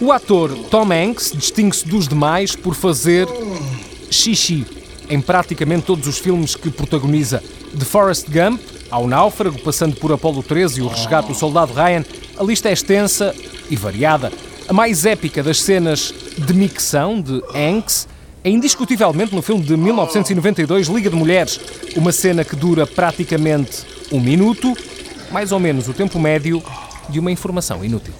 O ator Tom Hanks distingue-se dos demais por fazer xixi em praticamente todos os filmes que protagoniza. De Forrest Gump ao Náufrago, passando por Apollo 13 e o Resgate do Soldado Ryan, a lista é extensa e variada. A mais épica das cenas de micção de Hanks é indiscutivelmente no filme de 1992 Liga de Mulheres, uma cena que dura praticamente um minuto, mais ou menos o tempo médio de uma informação inútil.